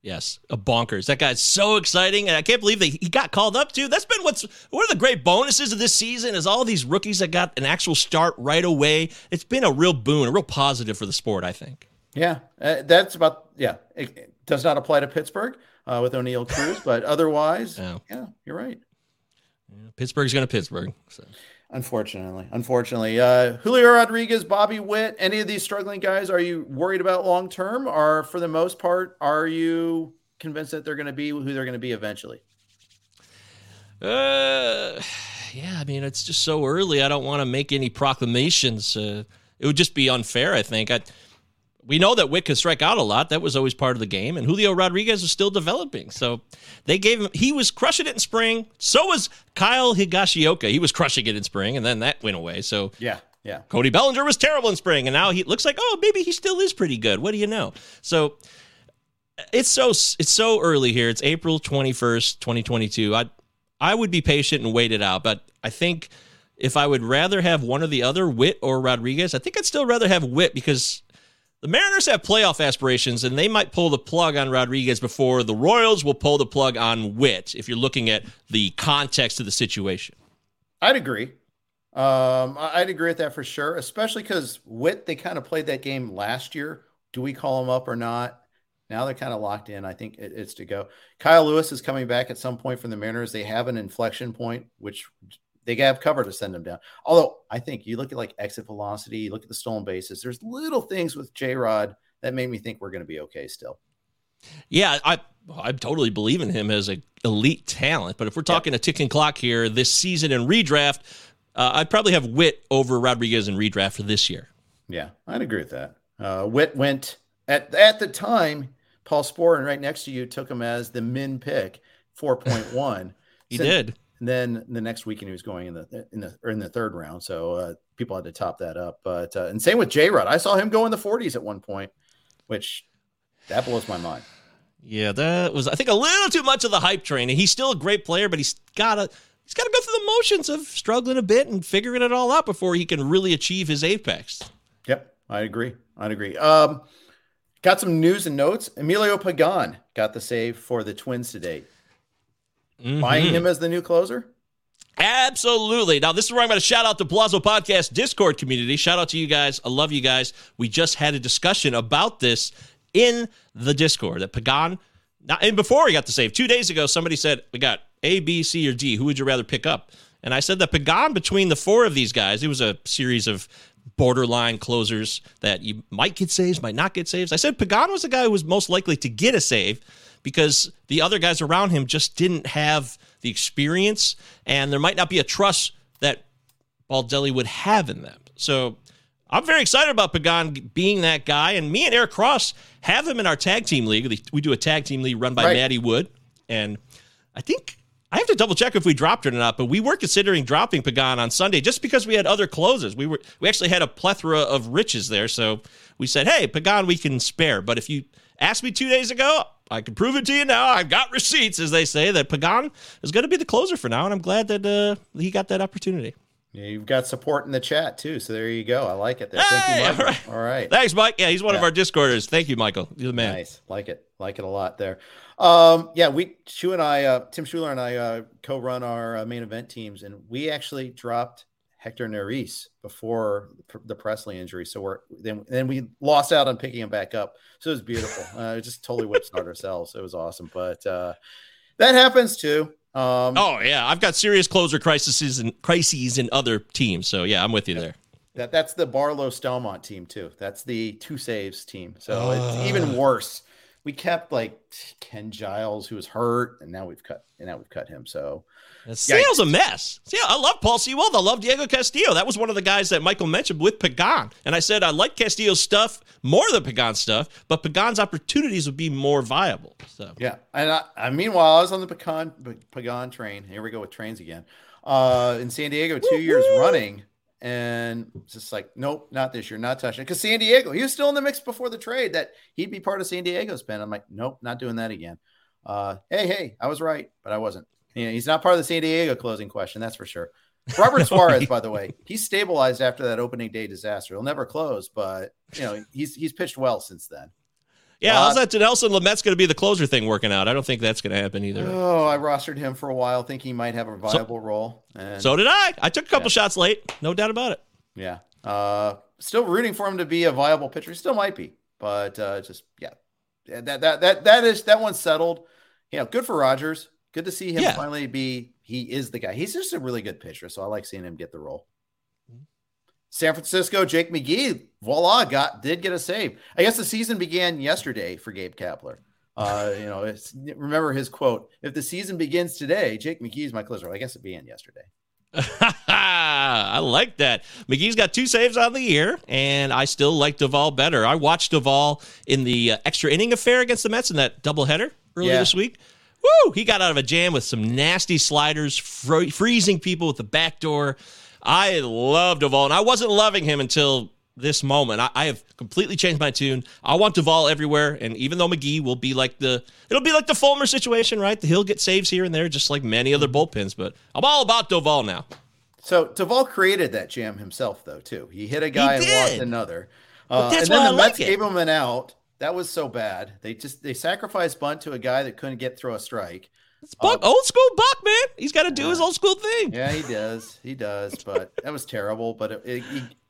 Yes, a bonkers. That guy's so exciting, and I can't believe that he got called up too. That's been what's one of the great bonuses of this season is all these rookies that got an actual start right away. It's been a real boon, a real positive for the sport. I think. Yeah, uh, that's about yeah. It, it, does not apply to Pittsburgh uh, with Oneil Cruz, but otherwise, [LAUGHS] yeah, yeah you're right. Yeah, Pittsburgh's going to Pittsburgh. So. Unfortunately, unfortunately, uh, Julio Rodriguez, Bobby Witt, any of these struggling guys, are you worried about long term, or for the most part, are you convinced that they're going to be who they're going to be eventually? Uh, yeah. I mean, it's just so early. I don't want to make any proclamations. Uh, it would just be unfair. I think. I, we know that Witt can strike out a lot. That was always part of the game. And Julio Rodriguez is still developing. So they gave him, he was crushing it in spring. So was Kyle Higashioka. He was crushing it in spring, and then that went away. So yeah. Yeah. Cody Bellinger was terrible in spring, and now he looks like, oh, maybe he still is pretty good. What do you know? So it's so it's so early here. It's April 21st, 2022. I I would be patient and wait it out, but I think if I would rather have one or the other, Witt or Rodriguez, I think I'd still rather have Witt because the Mariners have playoff aspirations, and they might pull the plug on Rodriguez before the Royals will pull the plug on Witt. If you're looking at the context of the situation, I'd agree. Um, I'd agree with that for sure, especially because Witt they kind of played that game last year. Do we call him up or not? Now they're kind of locked in. I think it's to go. Kyle Lewis is coming back at some point from the Mariners. They have an inflection point, which they have cover to send them down. Although I think you look at like exit velocity, you look at the stolen bases. There's little things with J Rod that made me think we're going to be okay still. Yeah, I I totally believe in him as an elite talent. But if we're talking a ticking clock here this season in redraft, uh, I'd probably have Witt over Rodriguez in redraft for this year. Yeah, I'd agree with that. Uh, Witt went at at the time. Paul Sporer, right next to you, took him as the min pick, four point one. [LAUGHS] he did. And then the next weekend he was going in the in the or in the third round, so uh, people had to top that up. But uh, and same with J Rod, I saw him go in the 40s at one point, which that blows my mind. Yeah, that was I think a little too much of the hype train. And he's still a great player, but he's gotta he's gotta go through the motions of struggling a bit and figuring it all out before he can really achieve his apex. Yep, I agree. I agree. Um, got some news and notes. Emilio Pagan got the save for the Twins today. Mm-hmm. Buying him as the new closer? Absolutely. Now, this is where I'm going to shout out the Palazzo Podcast Discord community. Shout out to you guys. I love you guys. We just had a discussion about this in the Discord that Pagan, not, and before we got the save, two days ago, somebody said, We got A, B, C, or D. Who would you rather pick up? And I said that Pagan, between the four of these guys, it was a series of borderline closers that you might get saves, might not get saves. I said Pagan was the guy who was most likely to get a save because the other guys around him just didn't have the experience, and there might not be a trust that Baldelli would have in them. So I'm very excited about Pagan being that guy, and me and Eric Cross have him in our tag team league. We do a tag team league run by right. Maddie Wood, and I think I have to double check if we dropped it or not, but we were considering dropping Pagan on Sunday just because we had other closes. We were we actually had a plethora of riches there, so we said, "Hey, Pagan, we can spare." But if you asked me two days ago, I can prove it to you now. I've got receipts, as they say, that Pagan is going to be the closer for now, and I'm glad that uh, he got that opportunity. Yeah, you've got support in the chat too, so there you go. I like it. There. Thank hey, you, Michael. All right. all right. Thanks, Mike. Yeah, he's one yeah. of our Discorders. Thank you, Michael. You're the man. Nice. Like it. Like it a lot there. Um, yeah, we Shu and I, uh, Tim Schuler and I, uh, co-run our uh, main event teams, and we actually dropped Hector Neris before the Pressly injury. So we're then then we lost out on picking him back up. So it was beautiful. [LAUGHS] Uh, just totally whip ourselves. It was awesome. But uh, that happens too. Um, oh yeah, I've got serious closer crises and crises in other teams. So yeah, I'm with you there. That that's the Barlow Staumont team too. That's the two saves team. So uh, it's even worse. We kept like Ken Giles, who was hurt, and now we've cut and now we've cut him. So Seattle's a mess. Yeah, I love Paul Sewald. I love Diego Castillo. That was one of the guys that Michael mentioned with Pagan. And I said I like Castillo's stuff more than Pagan's stuff, but Pagan's opportunities would be more viable. So yeah, and I, I meanwhile I was on the Pagan Pagan train. Here we go with trains again. Uh, in San Diego, two Woo-hoo! years running, and just like nope, not this year, not touching. Because San Diego, he was still in the mix before the trade that he'd be part of San Diego's pen. I'm like, nope, not doing that again. Uh, hey, hey, I was right, but I wasn't. Yeah, he's not part of the San Diego closing question, that's for sure. Robert [LAUGHS] Suarez, by the way, he's stabilized after that opening day disaster. He'll never close, but you know he's he's pitched well since then. Yeah, uh, how's that Dinelson Lamet's going to be the closer thing working out? I don't think that's going to happen either. Oh, I rostered him for a while, thinking he might have a viable so, role. And, so did I. I took a couple yeah. shots late, no doubt about it. Yeah, uh, still rooting for him to be a viable pitcher. He still might be, but uh, just yeah, that that that that is that one's settled. Yeah, good for Rogers. Good to see him yeah. finally be. He is the guy. He's just a really good pitcher, so I like seeing him get the role. San Francisco, Jake McGee, voila, got did get a save. I guess the season began yesterday for Gabe Kapler. Uh, [LAUGHS] you know, remember his quote: "If the season begins today, Jake McGee is my closer." I guess it began yesterday. [LAUGHS] I like that. McGee's got two saves on the year, and I still like Doval better. I watched Doval in the uh, extra inning affair against the Mets in that doubleheader earlier yeah. this week. Woo! He got out of a jam with some nasty sliders, fro- freezing people with the back door. I love Doval, and I wasn't loving him until this moment. I, I, have completely changed my tune. I want Doval everywhere, and even though McGee will be like the, it'll be like the Fulmer situation, right? He'll get saves here and there, just like many other bullpens. But I'm all about Doval now. So Doval created that jam himself, though. Too, he hit a guy and lost another. Uh, and then the Mets like gave him an out that was so bad. They just they sacrificed bunt to a guy that couldn't get through a strike. It's Buck, uh, old school Buck, man. He's got to do his old school thing. Yeah, he does. He does. [LAUGHS] But that was terrible. But it, it,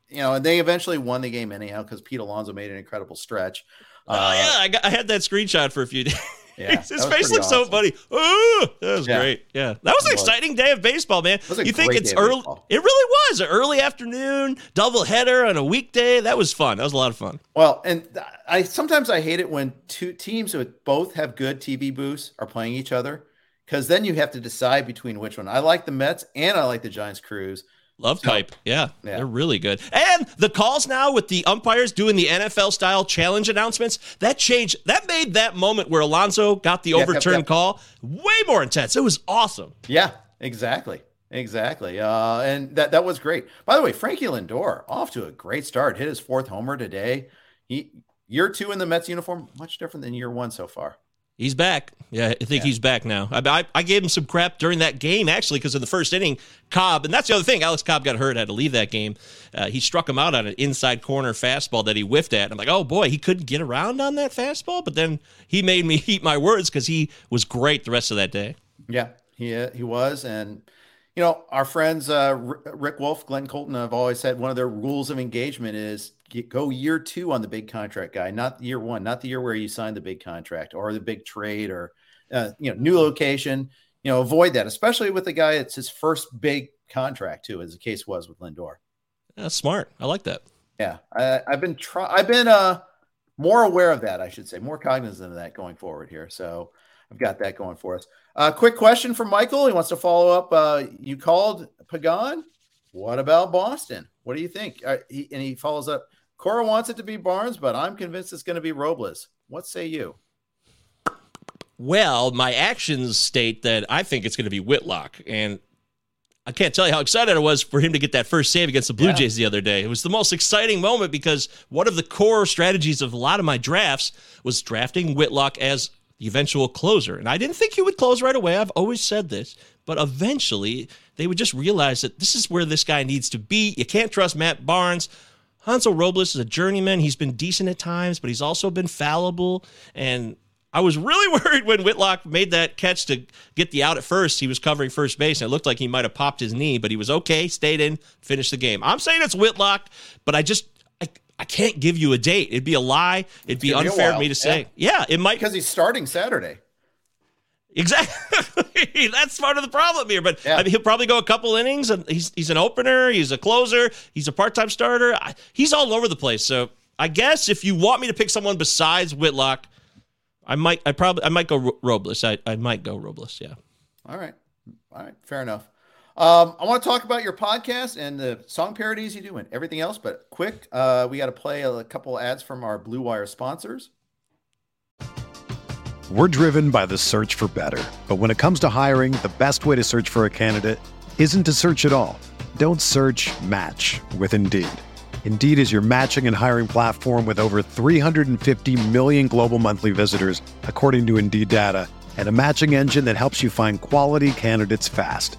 you know, and they eventually won the game anyhow because Pete Alonso made an incredible stretch. Oh uh, yeah, I, got, I had that screenshot for a few [LAUGHS] days. Yeah, his face looks awesome. so funny. Ooh, that was yeah. great. Yeah, that was an exciting day of baseball, man. You think it's early? It really was an early afternoon double header on a weekday. That was fun. That was a lot of fun. Well, and I sometimes I hate it when two teams that both have good TV booths are playing each other because then you have to decide between which one. I like the Mets and I like the Giants crews. Love type. Yeah, yeah, they're really good. And the calls now with the umpires doing the NFL style challenge announcements, that changed, that made that moment where Alonso got the yep, overturned yep, yep. call way more intense. It was awesome. Yeah, exactly. Exactly. Uh, and that, that was great. By the way, Frankie Lindor off to a great start. Hit his fourth homer today. He year two in the Mets uniform, much different than year one so far. He's back. Yeah, I think yeah. he's back now. I, I, I, gave him some crap during that game, actually, because in the first inning, Cobb, and that's the other thing, Alex Cobb got hurt, had to leave that game. Uh, he struck him out on an inside corner fastball that he whiffed at. I'm like, oh boy, he couldn't get around on that fastball, but then he made me [LAUGHS] eat my words because he was great the rest of that day. Yeah, he, uh, he was. And, you know, our friends, uh, Rick Wolf, Glenn Colton, have always said one of their rules of engagement is go year two on the big contract guy, not year one, not the year where you signed the big contract or the big trade or uh, you know new location. You know, avoid that, especially with the guy it's his first big contract too, as the case was with Lindor. That's smart. I like that. Yeah, I, have been try. I've been uh more aware of that. I should say more cognizant of that going forward here. So I've got that going for us. Uh, quick question from Michael. He wants to follow up. Uh, you called Pagan. What about Boston? What do you think? Uh, he, and he follows up. Cora wants it to be Barnes, but I'm convinced it's going to be Robles. What say you? Well, my actions state that I think it's going to be Whitlock. And I can't tell you how excited I was for him to get that first save against the Blue yeah. Jays the other day. It was the most exciting moment because one of the core strategies of a lot of my drafts was drafting Whitlock as eventual closer. And I didn't think he would close right away. I've always said this, but eventually they would just realize that this is where this guy needs to be. You can't trust Matt Barnes. Hansel Robles is a journeyman. He's been decent at times, but he's also been fallible. And I was really [LAUGHS] worried when Whitlock made that catch to get the out at first. He was covering first base, and it looked like he might have popped his knee, but he was okay, stayed in, finished the game. I'm saying it's Whitlock, but I just I can't give you a date. It'd be a lie. It'd be unfair of me to say. Yeah. yeah, it might because he's starting Saturday. Exactly. [LAUGHS] That's part of the problem here. But yeah. I mean, he'll probably go a couple innings, and he's he's an opener, he's a closer, he's a part time starter. I, he's all over the place. So I guess if you want me to pick someone besides Whitlock, I might. I probably I might go Robles. I I might go Robles. Yeah. All right. All right. Fair enough. Um, I want to talk about your podcast and the song parodies you do and everything else, but quick, uh, we got to play a, couple ads from our Blue Wire sponsors. We're driven by the search for better. But when it comes to hiring, the best way to search for a candidate isn't to search at all. Don't search match with Indeed. Indeed is your matching and hiring platform with over 350 million global monthly visitors, according to Indeed data, and a matching engine that helps you find quality candidates fast.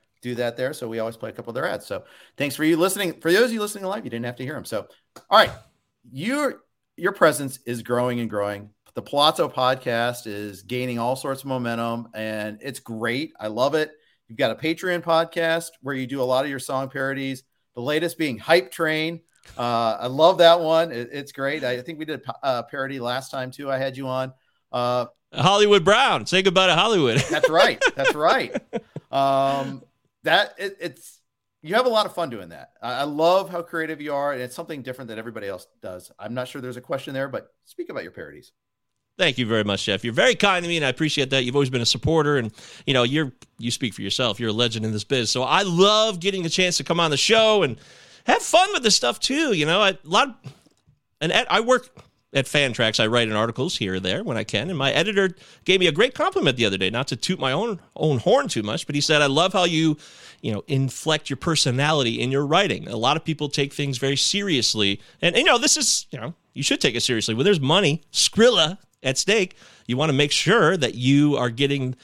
do that there. So we always play a couple of their ads. So thanks for you listening. For those of you listening live, you didn't have to hear them. So all right, your your presence is growing and growing. The Palazzo podcast is gaining all sorts of momentum, and it's great. I love it. You've got a Patreon podcast where you do a lot of your song parodies. The latest being Hype Train. Uh, I love that one. It, it's great. I think we did a uh, parody last time too. I had you on. Uh, Hollywood Brown. Say goodbye to Hollywood. that's right. That's right. [LAUGHS] Um, that it, it's you have a lot of fun doing that. I, love how creative you are, and it's something different that everybody else does. I'm not sure there's a question there, but speak about your parodies. Thank you very much, Jeff. You're very kind to me, and I appreciate that. You've always been a supporter, and you know you're you speak for yourself. You're a legend in this biz, so I love getting a chance to come on the show and have fun with this stuff too. You know, I, a lot, of, and I work at Fantrax, I write in articles here or there when I can. And my editor gave me a great compliment the other day, not to toot my own own horn too much, but he said, I love how you, you know, inflect your personality in your writing. A lot of people take things very seriously. And, and you know, this is, you know, you should take it seriously. When there's money, Skrilla at stake, you want to make sure that you are getting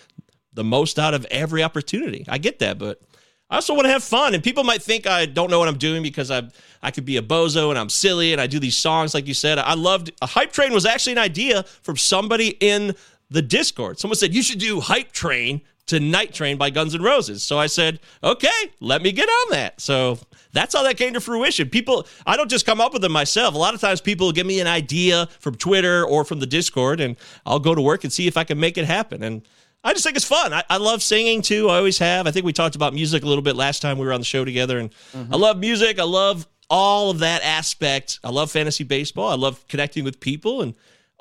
the most out of every opportunity. I get that, but I also want to have fun. And people might think I don't know what I'm doing because I I could be a bozo and I'm silly and I do these songs like you said. I loved a hype train was actually an idea from somebody in the Discord. Someone said you should do hype train to Night Train by Guns N' Roses. So I said, okay, let me get on that. So that's how that came to fruition. People, I don't just come up with them myself. A lot of times people give me an idea from Twitter or from the Discord, and I'll go to work and see if I can make it happen. And I just think it's fun. I, I, love singing too. I always have. I think we talked about music a little bit last time we were on the show together, and mm-hmm. I love music. I love all of that aspect. I love fantasy baseball. I love connecting with people, and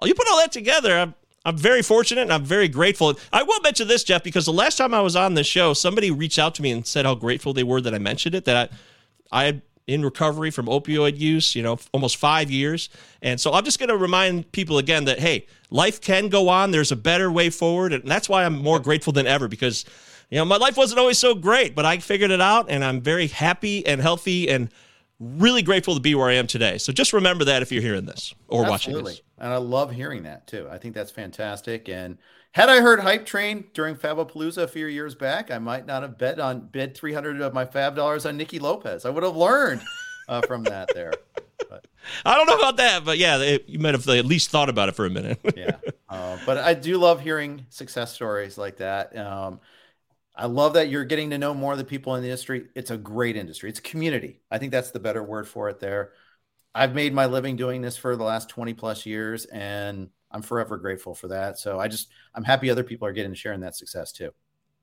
you put all that together. I'm, I'm very fortunate and I'm very grateful. I will mention this, Jeff, because the last time I was on the show, somebody reached out to me and said how grateful they were that I mentioned it. That I, I had in recovery from opioid use, you know, almost five years. And so I'm just going to remind people again that, hey, life can go on. There's a better way forward. And that's why I'm more grateful than ever because, you know, my life wasn't always so great, but I figured it out and I'm very happy and healthy and really grateful to be where I am today. So just remember that if you're hearing this or Absolutely. watching this. And I love hearing that too. I think that's fantastic. And had I heard hype train during Fabapalooza a few years back, I might not have bet on bid 300 of my FAAB dollars on Nicky Lopez. I would have learned uh, from that there. But, [LAUGHS] I don't know about that, but yeah, they, you might have at least thought about it for a minute. [LAUGHS] yeah, uh, but I do love hearing success stories like that. Um, I love that you're getting to know more of the people in the industry. It's a great industry. It's a community. I think that's the better word for it there. I've made my living doing this for the last 20 plus years, and I'm forever grateful for that. So I just I'm happy other people are getting to sharing that success too.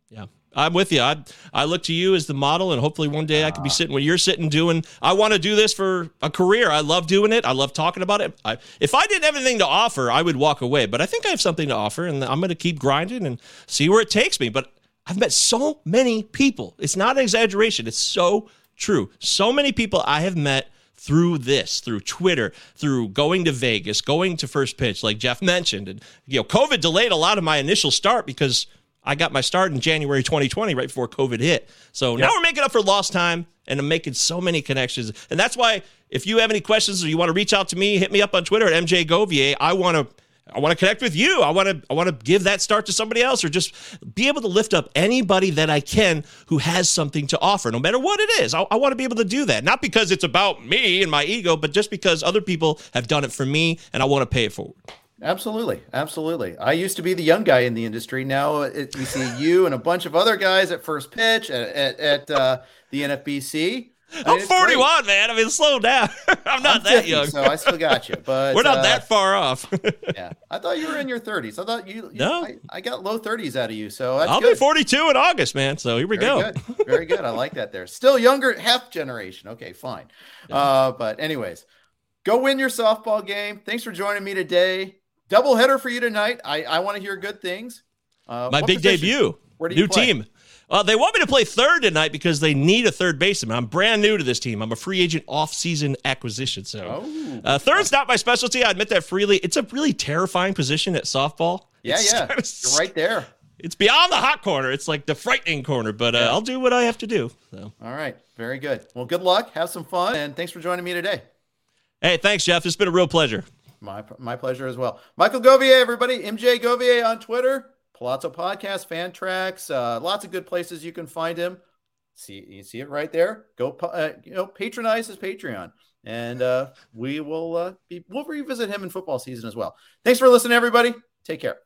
Yeah, I'm with you. I I look to you as the model, and hopefully one day I could be ah. sitting where you're sitting doing. I want to do this for a career. I love doing it. I love talking about it. I, if I didn't have anything to offer, I would walk away. But I think I have something to offer, and I'm going to keep grinding and see where it takes me. But I've met so many people. It's not an exaggeration. It's so true. So many people I have met through this, through Twitter, through going to Vegas, going to first pitch, like Jeff mentioned. And, you know, COVID delayed a lot of my initial start because I got my start in January 2020, right before COVID hit. So yep. now we're making up for lost time and I'm making so many connections. And that's why if you have any questions or you want to reach out to me, hit me up on Twitter at MJ Govier. I want to I want to connect with you. I want to I want to give that start to somebody else or just be able to lift up anybody that I can who has something to offer, no matter what it is. I, I want to be able to do that. Not because it's about me and my ego, but just because other people have done it for me and I want to pay it forward. Absolutely, absolutely. I used to be the young guy in the industry. Now it, we see you and a bunch of other guys at First Pitch at at, at uh, the NFBC. I'm 41, great. man. I mean, slow down. [LAUGHS] I'm not I'm that 50, young, so I still got you. But we're not uh, that far off. [LAUGHS] yeah, I thought you were in your 30s. I thought you. you no, I, I, got low 30s out of you. So I'll good. be 42 in August, man. So here we Very go. Good. Very good. I like that. There, still younger, half generation. Okay, fine. [LAUGHS] Uh, but anyways, go win your softball game. Thanks for joining me today. Double header for you tonight. I I want to hear good things. Uh, My big position? debut. Where do you New play? team. Uh, they want me to play third tonight because they need a third baseman. I'm brand new to this team. I'm a free agent off-season acquisition. So oh. uh, third's not my specialty. I admit that freely. It's a really terrifying position at softball. Yeah, it's yeah. You're right there. It's beyond the hot corner. It's like the frightening corner, but uh, yeah. I'll do what I have to do. So. All right. Very good. Well, good luck. Have some fun. And thanks for joining me today. Hey, thanks, Jeff. It's been a real pleasure. My, my pleasure as well. Michael Govier, everybody. MJ Govier on Twitter. Palazzo Podcast, Fantrax, uh, lots of good places you can find him. See, you see it right there. Go, uh, you know, patronize his Patreon, and uh, we will uh, be we'll revisit him in football season as well. Thanks for listening, everybody. Take care.